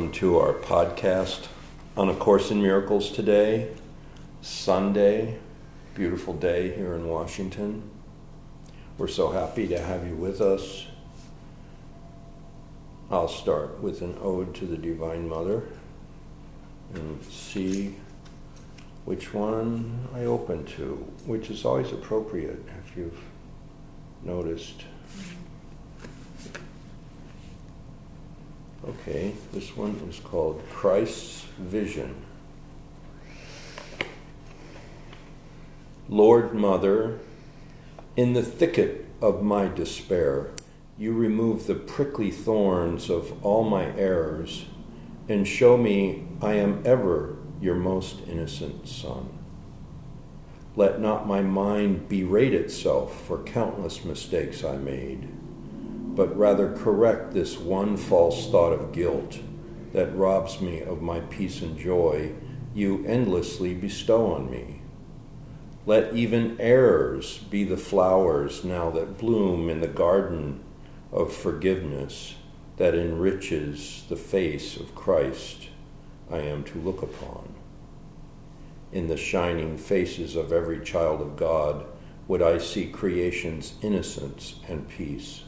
welcome to our podcast on A Course in Miracles today, Sunday, beautiful day here in Washington. We're so happy to have you with us. I'll start with an ode to the Divine Mother and see which one I open to, which is always appropriate if you've noticed. Mm-hmm. Okay, this one is called Christ's Vision. Lord Mother, in the thicket of my despair, you remove the prickly thorns of all my errors and show me I am ever your most innocent son. Let not my mind berate itself for countless mistakes I made, but rather correct this one false thought of guilt that robs me of my peace and joy you endlessly bestow on me. Let even errors be the flowers now that bloom in the garden of forgiveness that enriches the face of Christ I am to look upon. In the shining faces of every child of God would I see creation's innocence and peace.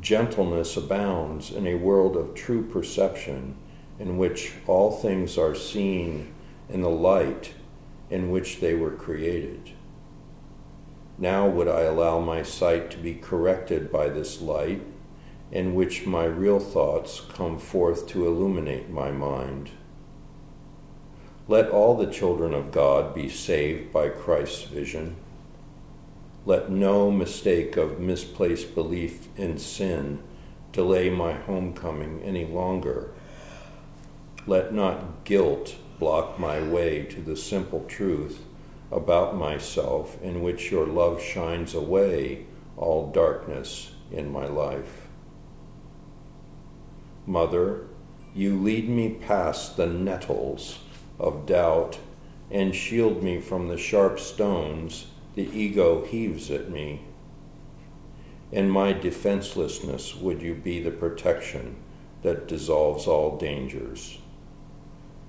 Gentleness abounds in a world of true perception in which all things are seen in the light in which they were created. Now would I allow my sight to be corrected by this light in which my real thoughts come forth to illuminate my mind. Let all the children of God be saved by Christ's vision. Let no mistake of misplaced belief in sin delay my homecoming any longer. Let not guilt block my way to the simple truth about myself in which your love shines away all darkness in my life. Mother, you lead me past the nettles of doubt and shield me from the sharp stones the ego heaves at me. In my defenselessness, would you be the protection that dissolves all dangers?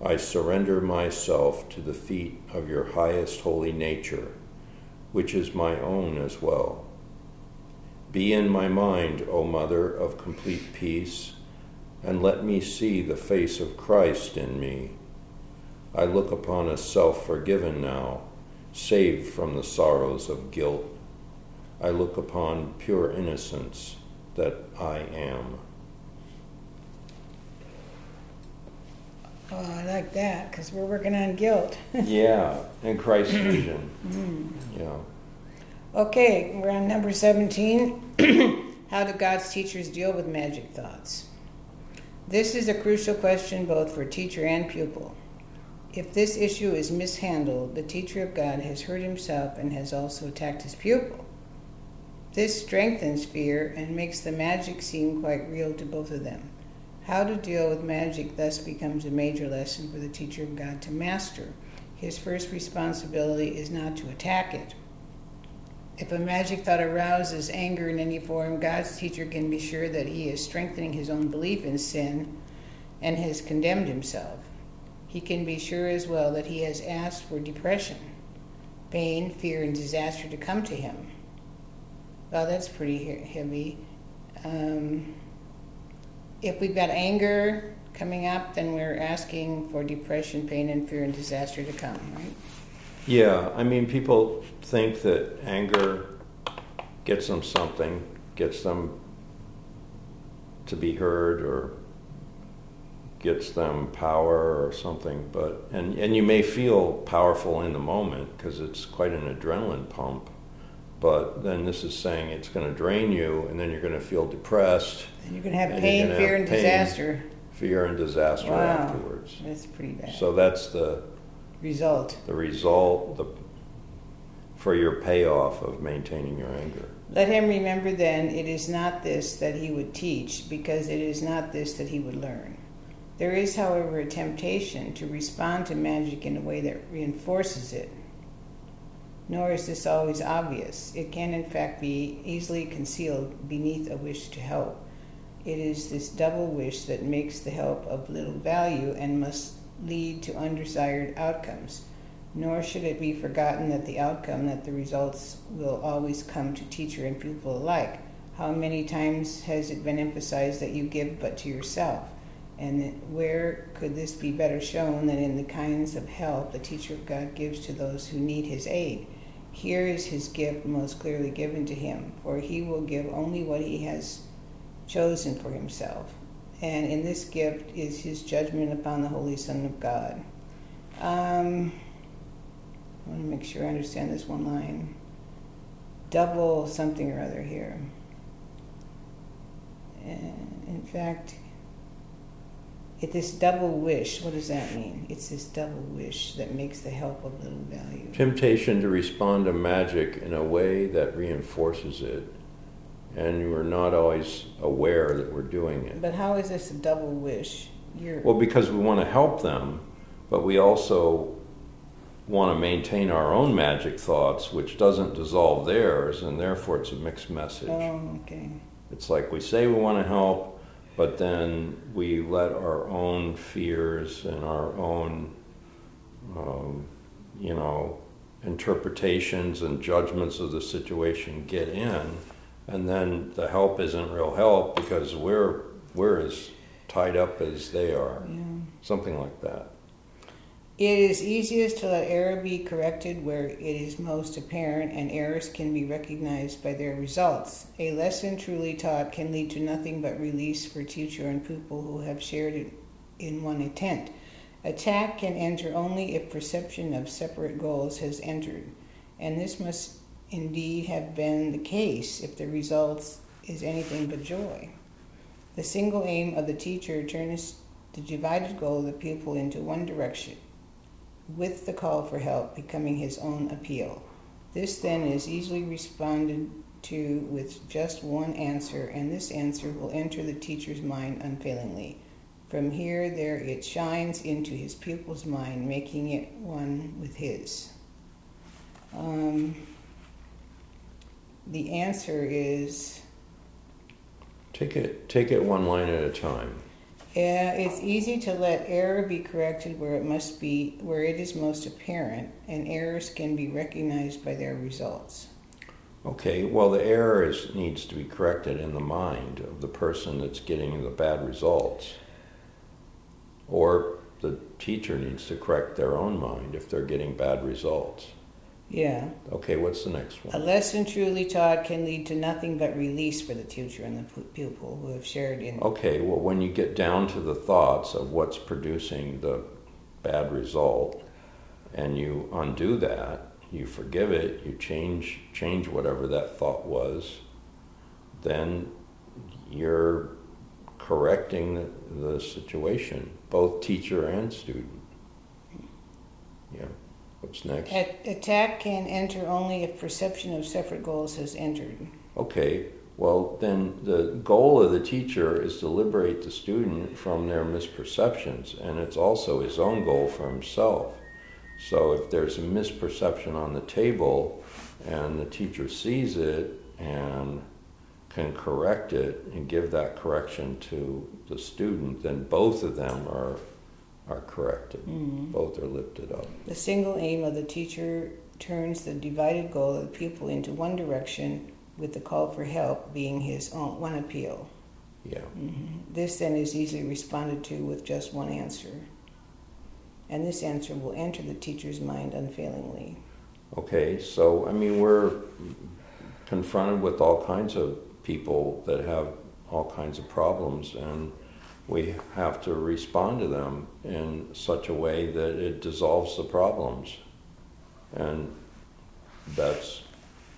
I surrender myself to the feet of your highest holy nature, which is my own as well. Be in my mind, O Mother of complete peace and let me see the face of Christ in me. I look upon a self forgiven now, saved from the sorrows of guilt. I look upon pure innocence that I am. Oh, I like that because we're working on guilt. yeah, and Christ's vision. Mm. Yeah. Okay, we're on number 17. How do God's teachers deal with magic thoughts? This is a crucial question both for teacher and pupil. If this issue is mishandled, the teacher of God has hurt himself and has also attacked his pupil. This strengthens fear and makes the magic seem quite real to both of them. How to deal with magic thus becomes a major lesson for the teacher of God to master. His first responsibility is not to attack it, if a magic thought arouses anger in any form, God's teacher can be sure that he is strengthening his own belief in sin and has condemned himself. He can be sure as well that he has asked for depression, pain, fear, and disaster to come to him. Well, that's pretty heavy. Um, if we've got anger coming up, then we're asking for depression, pain, and fear and disaster to come, right? Yeah, I mean, people think that anger gets them something, gets them to be heard or gets them power or something but and and you may feel powerful in the moment because it's quite an adrenaline pump but then this is saying it's going to drain you and then you're going to feel depressed and you're going to have pain fear have and pain, disaster fear and disaster wow. afterwards that's pretty bad so that's the result. The result the, for your payoff of maintaining your anger. Let him remember then it is not this that he would teach, because it is not this that he would learn. There is, however, a temptation to respond to magic in a way that reinforces it. Nor is this always obvious. It can, in fact, be easily concealed beneath a wish to help. It is this double wish that makes the help of little value and must lead to undesired outcomes. Nor should it be forgotten that the outcome, that the results will always come to teacher and pupil alike. How many times has it been emphasized that you give but to yourself? And where could this be better shown than in the kinds of help the teacher of God gives to those who need his aid? Here is his gift most clearly given to him, for he will give only what he has chosen for himself. And in this gift is his judgment upon the Holy Son of God. Um, I want to make sure I understand this one line. Double something or other here. And in fact, it, this double wish, what does that mean? It's this double wish that makes the help of little value. Temptation to respond to magic in a way that reinforces it, and we're not always aware that we're doing it. But how is this a double wish? You're... Well, because we want to help them, but we also want to maintain our own magic thoughts, which doesn't dissolve theirs, and therefore it's a mixed message. Oh, okay. It's like we say we want to help, but then we let our own fears and our own, um, you know, interpretations and judgments of the situation get in, and then the help isn't real help because we're we're as tied up as they are, yeah. something like that. It is easiest to let error be corrected where it is most apparent, and errors can be recognized by their results. A lesson truly taught can lead to nothing but release for teacher and pupil who have shared it in one intent. Attack can enter only if perception of separate goals has entered, and this must indeed have been the case if the result is anything but joy. The single aim of the teacher turns the divided goal of the pupil into one direction with the call for help becoming his own appeal. This then is easily responded to with just one answer, and this answer will enter the teacher's mind unfailingly. From here, there it shines into his pupil's mind, making it one with his. Um, the answer is. Take it, take it one line at a time. Yeah, it's easy to let error be corrected where it must be where it is most apparent, and errors can be recognized by their results. Okay, well, the error is, needs to be corrected in the mind of the person that's getting the bad results. Or the teacher needs to correct their own mind if they're getting bad results. Yeah. Okay, what's the next one? A lesson truly taught can lead to nothing but release for the teacher and the pupil who have shared in. Okay, well, when you get down to the thoughts of what's producing the bad result, and you undo that, you forgive it, you change change whatever that thought was, then you're correcting the, the situation, both teacher and student. What's next? attack can enter only if perception of separate goals has entered. Okay, well, then the goal of the teacher is to liberate the student from their misperceptions, and it's also his own goal for himself. So if there's a misperception on the table and the teacher sees it and can correct it and give that correction to the student, then both of them are are corrected. Mm-hmm. Both are lifted up. The single aim of the teacher turns the divided goal of the pupil into one direction, with the call for help being his own one appeal. Yeah. Mm-hmm. This then is easily responded to with just one answer. And this answer will enter the teacher's mind unfailingly. Okay, so I mean, we're confronted with all kinds of people that have all kinds of problems, and we have to respond to them in such a way that it dissolves the problems. And that's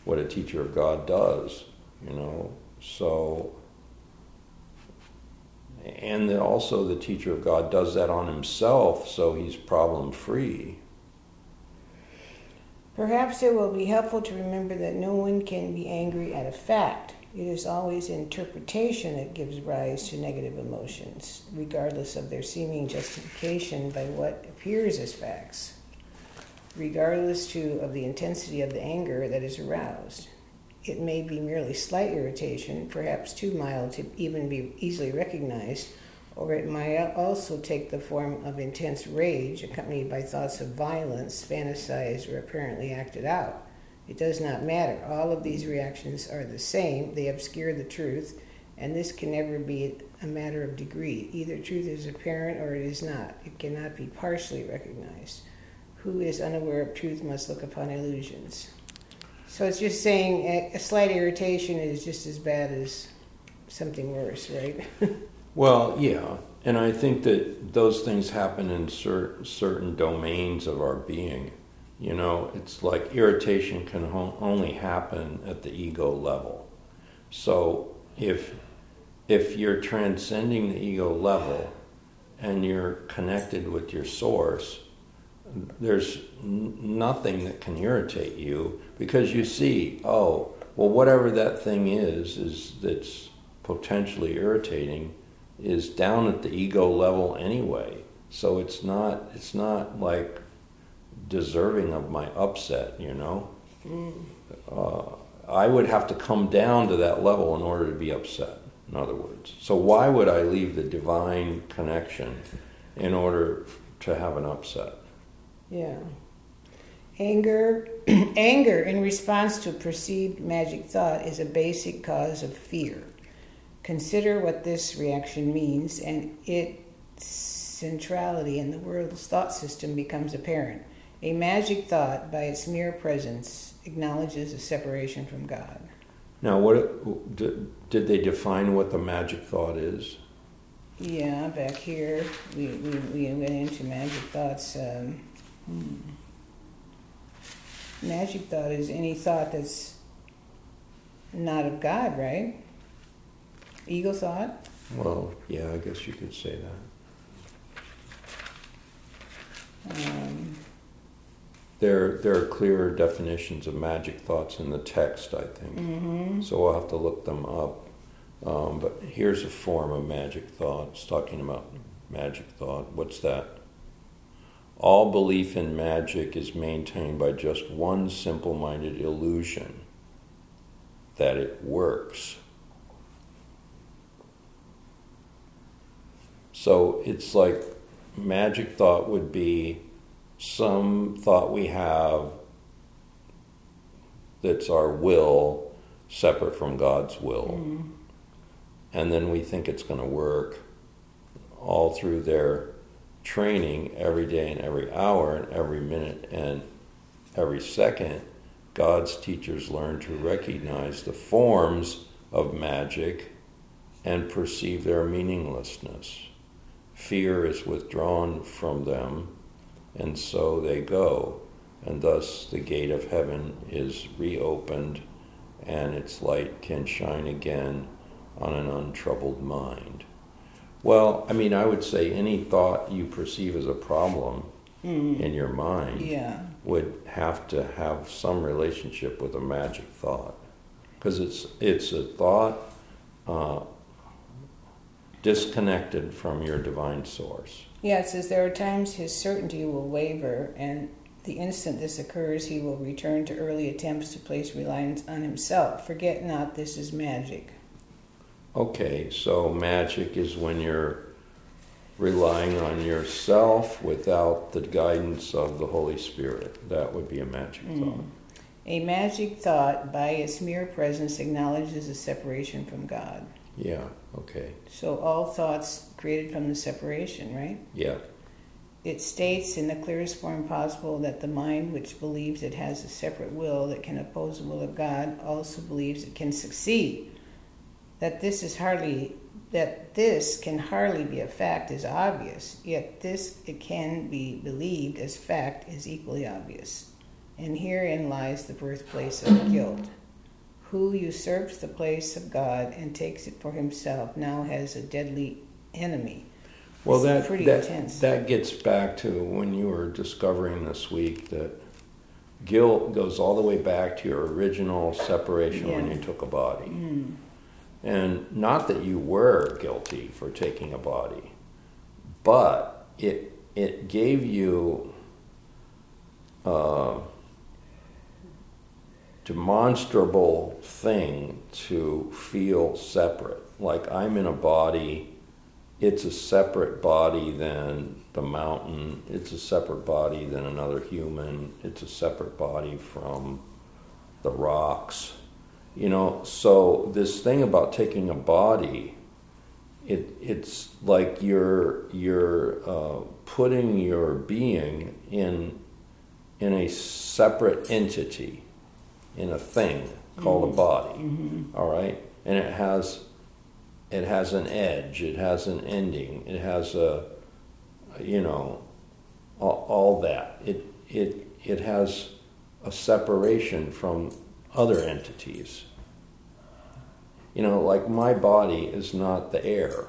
what a teacher of God does, you know. So, and also the teacher of God does that on himself, so he's problem free. Perhaps it will be helpful to remember that no one can be angry at a fact it is always interpretation that gives rise to negative emotions, regardless of their seeming justification by what appears as facts, regardless too of the intensity of the anger that is aroused. it may be merely slight irritation, perhaps too mild to even be easily recognized, or it might also take the form of intense rage accompanied by thoughts of violence, fantasized or apparently acted out. It does not matter. All of these reactions are the same, they obscure the truth, and this can never be a matter of degree. Either truth is apparent or it is not. It cannot be partially recognized. Who is unaware of truth must look upon illusions. So it's just saying a slight irritation is just as bad as something worse, right? well, yeah. And I think that those things happen in cer- certain domains of our being. You know, it's like irritation can only happen at the ego level. So if if you're transcending the ego level and you're connected with your source, there's n- nothing that can irritate you because you see, oh, well, whatever that thing is, is that's potentially irritating, is down at the ego level anyway. So it's not, it's not like deserving of my upset, you know. Mm. Uh, I would have to come down to that level in order to be upset. In other words, so why would I leave the divine connection in order to have an upset? Yeah. Anger, anger in response to perceived magic thought is a basic cause of fear. Consider what this reaction means, and its centrality in the world's thought system becomes apparent. A magic thought, by its mere presence, acknowledges a separation from God. Now, what did they define what the magic thought is? Yeah, back here we, we, we went into magic thoughts. Um, hmm. Magic thought is any thought that's not of God, right? Ego thought? Well, yeah, I guess you could say that. Um, there, there are clearer definitions of magic thoughts in the text, I think. Mm-hmm. So we'll have to look them up. Um, but here's a form of magic thought. It's talking about magic thought. What's that? All belief in magic is maintained by just one simple minded illusion that it works. So it's like magic thought would be some thought we have that's our will separate from God's will. Mm. And then we think it's going to work all through their training every day and every hour and every minute and every second. God's teachers learn to recognize the forms of magic and perceive their meaninglessness. Fear is withdrawn from them and so they go. And thus the gate of heaven is reopened, and its light can shine again on an untroubled mind. Well, I mean, I would say any thought you perceive as a problem mm. in your mind yeah. would have to have some relationship with a magic thought, because it's it's a thought uh, disconnected from your divine source. Yeah, it says there are times his certainty will waver, and the instant this occurs, he will return to early attempts to place reliance on himself. Forget not, this is magic. Okay, so magic is when you're relying on yourself without the guidance of the Holy Spirit. That would be a magic mm. thought. A magic thought, by its mere presence, acknowledges a separation from God. Yeah, okay. So all thoughts created from the separation, right? Yeah. It states in the clearest form possible that the mind which believes it has a separate will that can oppose the will of God also believes it can succeed. That this is hardly that this can hardly be a fact is obvious, yet this it can be believed as fact is equally obvious. And herein lies the birthplace of guilt who usurps the place of God and takes it for himself now has a deadly enemy. Well, that that, that gets back to when you were discovering this week that guilt goes all the way back to your original separation yeah. when you took a body. Mm. And not that you were guilty for taking a body, but it it gave you uh, demonstrable thing to feel separate. Like I'm in a body, it's a separate body than the mountain, it's a separate body than another human, it's a separate body from the rocks. You know, so this thing about taking a body, it, it's like you're, you're uh, putting your being in, in a separate entity in a thing called mm-hmm. a body. Mm-hmm. All right, and it has it has an edge. It has an ending. It has a you know all, all that. It it it has a separation from other entities. You know, like my body is not the air.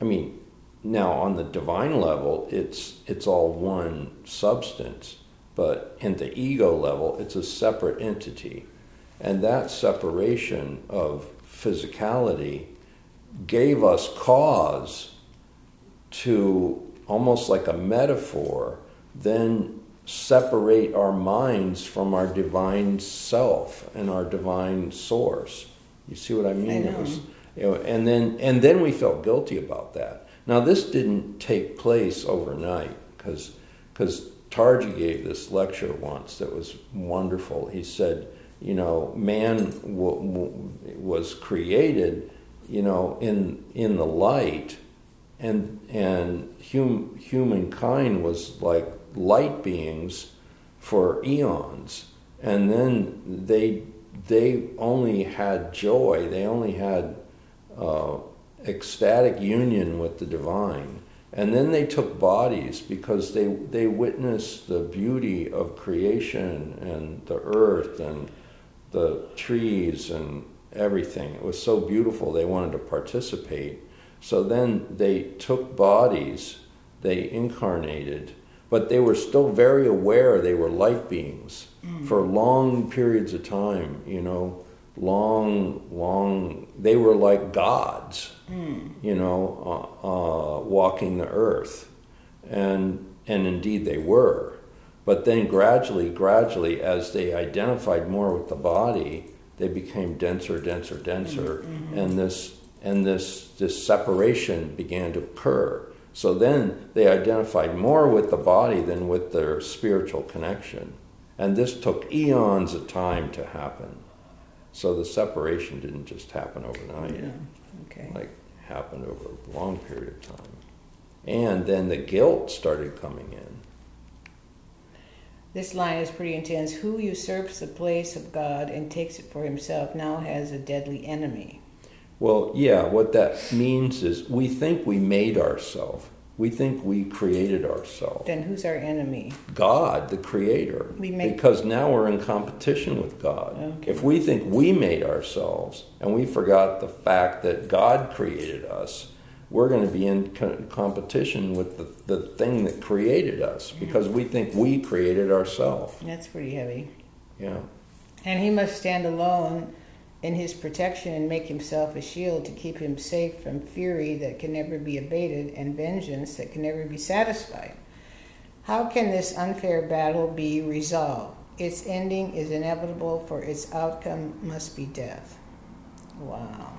I mean, now on the divine level, it's it's all one substance but in the ego level, it's a separate entity. And that separation of physicality gave us cause to almost like a metaphor, then separate our minds from our divine self and our divine source. You see what I mean? I. Was, you know, and then and then we felt guilty about that. Now this didn't take place overnight because because Tarji gave this lecture once that was wonderful. He said, you know, man w- w- was created, you know, in in the light, and and hum- humankind was like light beings for eons, and then they they only had joy. They only had uh, ecstatic union with the divine and then they took bodies because they, they witnessed the beauty of creation and the earth and the trees and everything. It was so beautiful, they wanted to participate. So then they took bodies, they incarnated, but they were still very aware they were light beings mm. for long periods of time, you know long, long, they were like gods, mm. you know, uh, uh, walking the earth. And, and indeed they were. But then gradually, gradually, as they identified more with the body, they became denser, denser, denser, mm-hmm. and this and this this separation began to occur. So then they identified more with the body than with their spiritual connection, and this took eons of time to happen. So the separation didn't just happen overnight. Yeah. Okay. Like happened over a long period of time. And then the guilt started coming in. This line is pretty intense. Who usurps the place of God and takes it for himself now has a deadly enemy. Well, yeah, what that means is we think we made ourselves. We think we created ourselves. Then who's our enemy? God, the creator. We make... Because now we're in competition with God. Okay. If we think we made ourselves and we forgot the fact that God created us, we're going to be in co- competition with the, the thing that created us because we think we created ourselves. That's pretty heavy. Yeah. And he must stand alone in his protection and make himself a shield to keep him safe from fury that can never be abated and vengeance that can never be satisfied. How can this unfair battle be resolved? Its ending is inevitable, for its outcome must be death. Wow.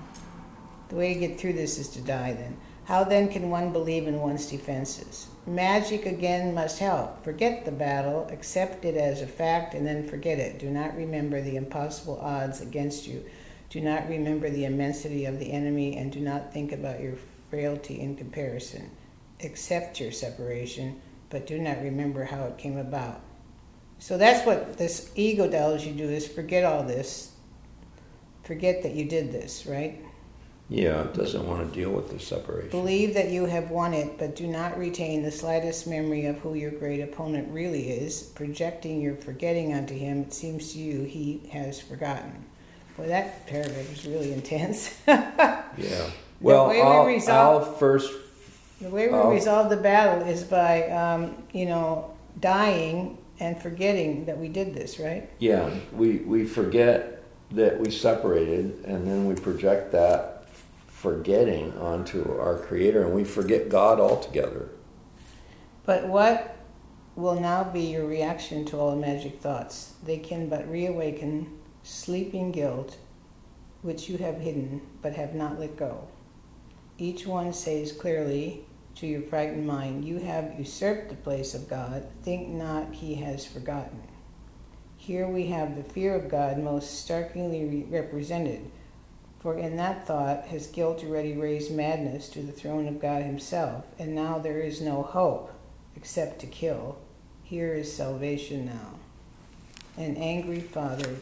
The way to get through this is to die, then. How then can one believe in one's defenses? Magic again must help. Forget the battle, accept it as a fact, and then forget it. Do not remember the impossible odds against you. Do not remember the immensity of the enemy, and do not think about your frailty in comparison. Accept your separation, but do not remember how it came about. So that's what this ego tells you do is forget all this. Forget that you did this, right? Yeah, it doesn't want to deal with the separation. Believe that you have won it, but do not retain the slightest memory of who your great opponent really is. Projecting your forgetting onto him, it seems to you he has forgotten. Boy, that paragraph is really intense. yeah. Well, the I'll, we resolve, I'll first. The way we I'll, resolve the battle is by, um, you know, dying and forgetting that we did this, right? Yeah, we, we forget that we separated, and then we project that forgetting onto our Creator, and we forget God altogether. But what will now be your reaction to all magic thoughts. They can but reawaken sleeping guilt, which you have hidden but have not let go. Each one says clearly to your frightened mind, You have usurped the place of God. Think not he has forgotten. Here we have the fear of God most starkly represented. For in that thought has guilt already raised madness to the throne of God Himself, and now there is no hope except to kill. Here is salvation now. An angry father,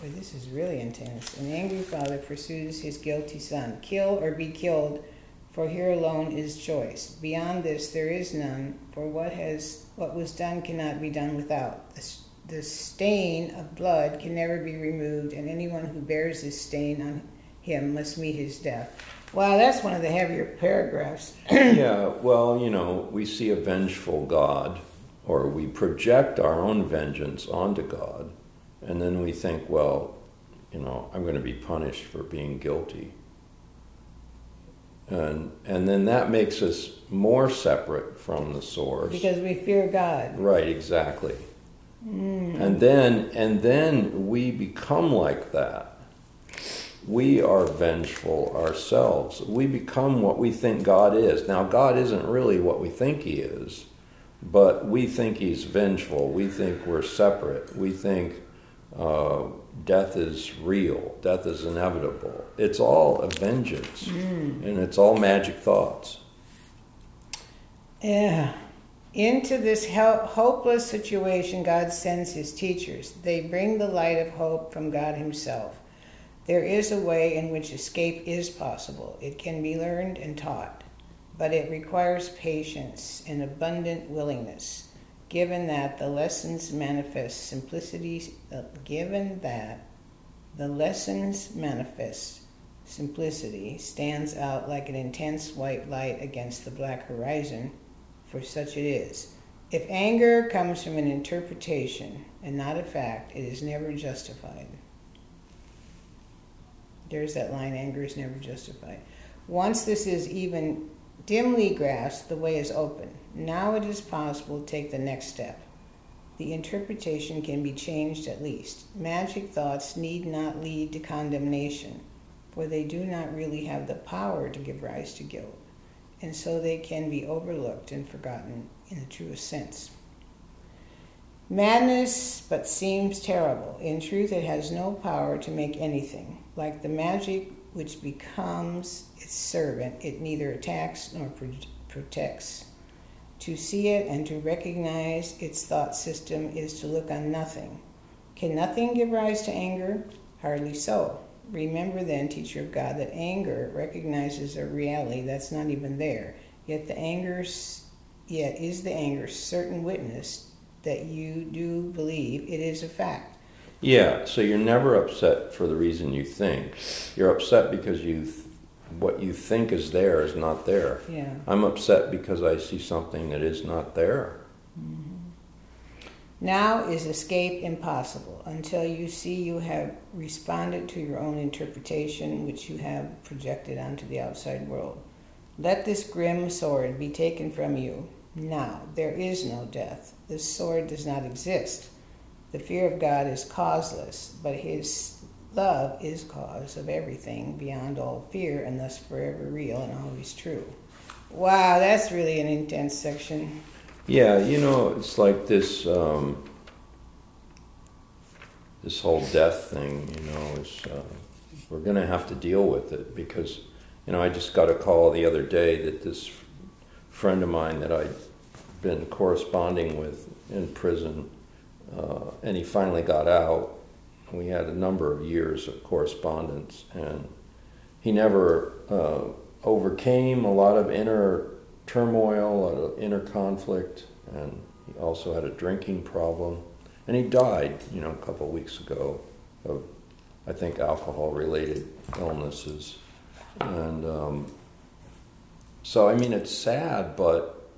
boy, this is really intense. An angry father pursues his guilty son. Kill or be killed, for here alone is choice. Beyond this there is none, for what has what was done cannot be done without. The, the stain of blood can never be removed, and anyone who bears this stain on him must meet his death. Wow, that's one of the heavier paragraphs. yeah, well, you know, we see a vengeful God, or we project our own vengeance onto God, and then we think, well, you know, I'm going to be punished for being guilty. And, and then that makes us more separate from the source. Because we fear God. Right, exactly. Mm. And then and then we become like that we are vengeful ourselves. We become what we think God is. Now, God isn't really what we think He is, but we think He's vengeful. We think we're separate. We think uh, death is real, death is inevitable. It's all a vengeance, mm. and it's all magic thoughts. Yeah. Into this hopeless situation, God sends His teachers. They bring the light of hope from God Himself. There is a way in which escape is possible. It can be learned and taught, but it requires patience and abundant willingness. Given that the lessons manifest simplicity, uh, given that the lessons manifest simplicity stands out like an intense white light against the black horizon, for such it is. If anger comes from an interpretation and not a fact, it is never justified. There's that line anger is never justified. Once this is even dimly grasped, the way is open. Now it is possible to take the next step. The interpretation can be changed at least. Magic thoughts need not lead to condemnation, for they do not really have the power to give rise to guilt, and so they can be overlooked and forgotten in the truest sense. Madness but seems terrible. In truth, it has no power to make anything. Like the magic which becomes its servant, it neither attacks nor pro- protects. To see it and to recognize its thought system is to look on nothing. Can nothing give rise to anger? Hardly so. Remember then, teacher of God, that anger recognizes a reality that's not even there. Yet the anger, yet is the anger certain witness that you do believe it is a fact. Yeah, so you're never upset for the reason you think. You're upset because you th- what you think is there is not there. Yeah. I'm upset because I see something that is not there. Mm-hmm. Now is escape impossible until you see you have responded to your own interpretation, which you have projected onto the outside world. Let this grim sword be taken from you now, there is no death. This sword does not exist. The fear of God is causeless, but his love is cause of everything beyond all fear and thus forever real and always true. Wow, that's really an intense section. Yeah, you know, it's like this um, this whole death thing, you know, is uh, we're going to have to deal with it because, you know, I just got a call the other day that this friend of mine that I'd been corresponding with in prison, uh, and he finally got out. We had a number of years of correspondence, and he never uh, overcame a lot of inner turmoil, a lot of inner conflict, and he also had a drinking problem. And he died, you know, a couple of weeks ago of, I think, alcohol-related illnesses. And um, so, I mean, it's sad, but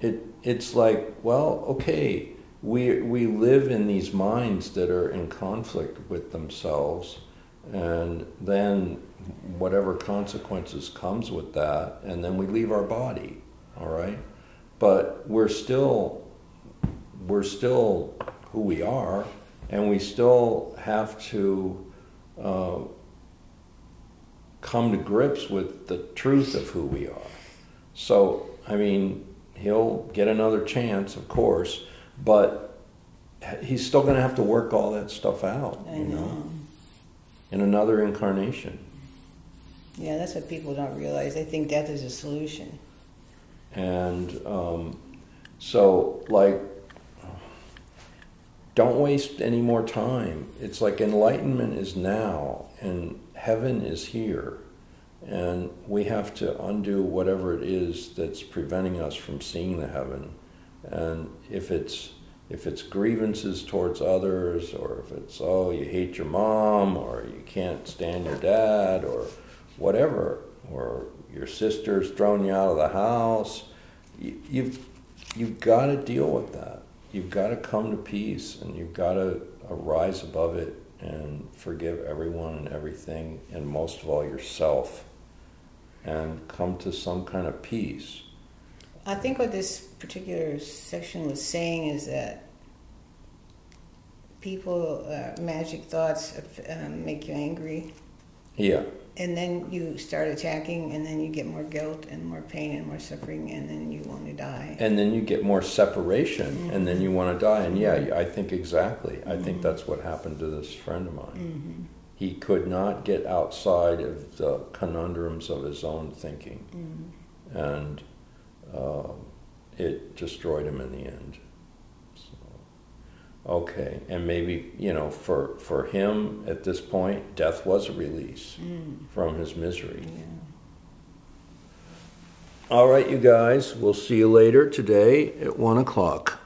it it's like, well, okay, we we live in these minds that are in conflict with themselves, and then whatever consequences comes with that, and then we leave our body, all right, but we're still we're still who we are, and we still have to uh, come to grips with the truth of who we are. So, I mean, he'll get another chance, of course, but he's still going to have to work all that stuff out. I you know. know, in another incarnation. Yeah, that's what people don't realize. They think death is a solution. And um, so, like, don't waste any more time. It's like enlightenment is now, and heaven is here. And we have to undo whatever it is that's preventing us from seeing the heaven. And if it's if it's grievances towards others, or if it's oh you hate your mom, or you can't stand your dad, or whatever, or your sister's thrown you out of the house, you, you've you've got to deal with that. You've got to come to peace, and you've got to rise above it and forgive everyone and everything, and most of all yourself, and come to some kind of peace. I think what this particular section was saying is that people, uh, magic thoughts um, make you angry. Yeah. And then you start attacking, and then you get more guilt and more pain and more suffering, and then you want to die. And then you get more separation, mm-hmm. and then you want to die. And yeah, I think exactly. Mm-hmm. I think mm-hmm. that's what happened to this friend of mine. Mm-hmm. He could not get outside of the conundrums of his own thinking. Mm-hmm. And uh, it destroyed him in the end. Okay, and maybe you know, for for him at this point, death was a release mm. from his misery. Yeah. All right, you guys, we'll see you later today at one o'clock.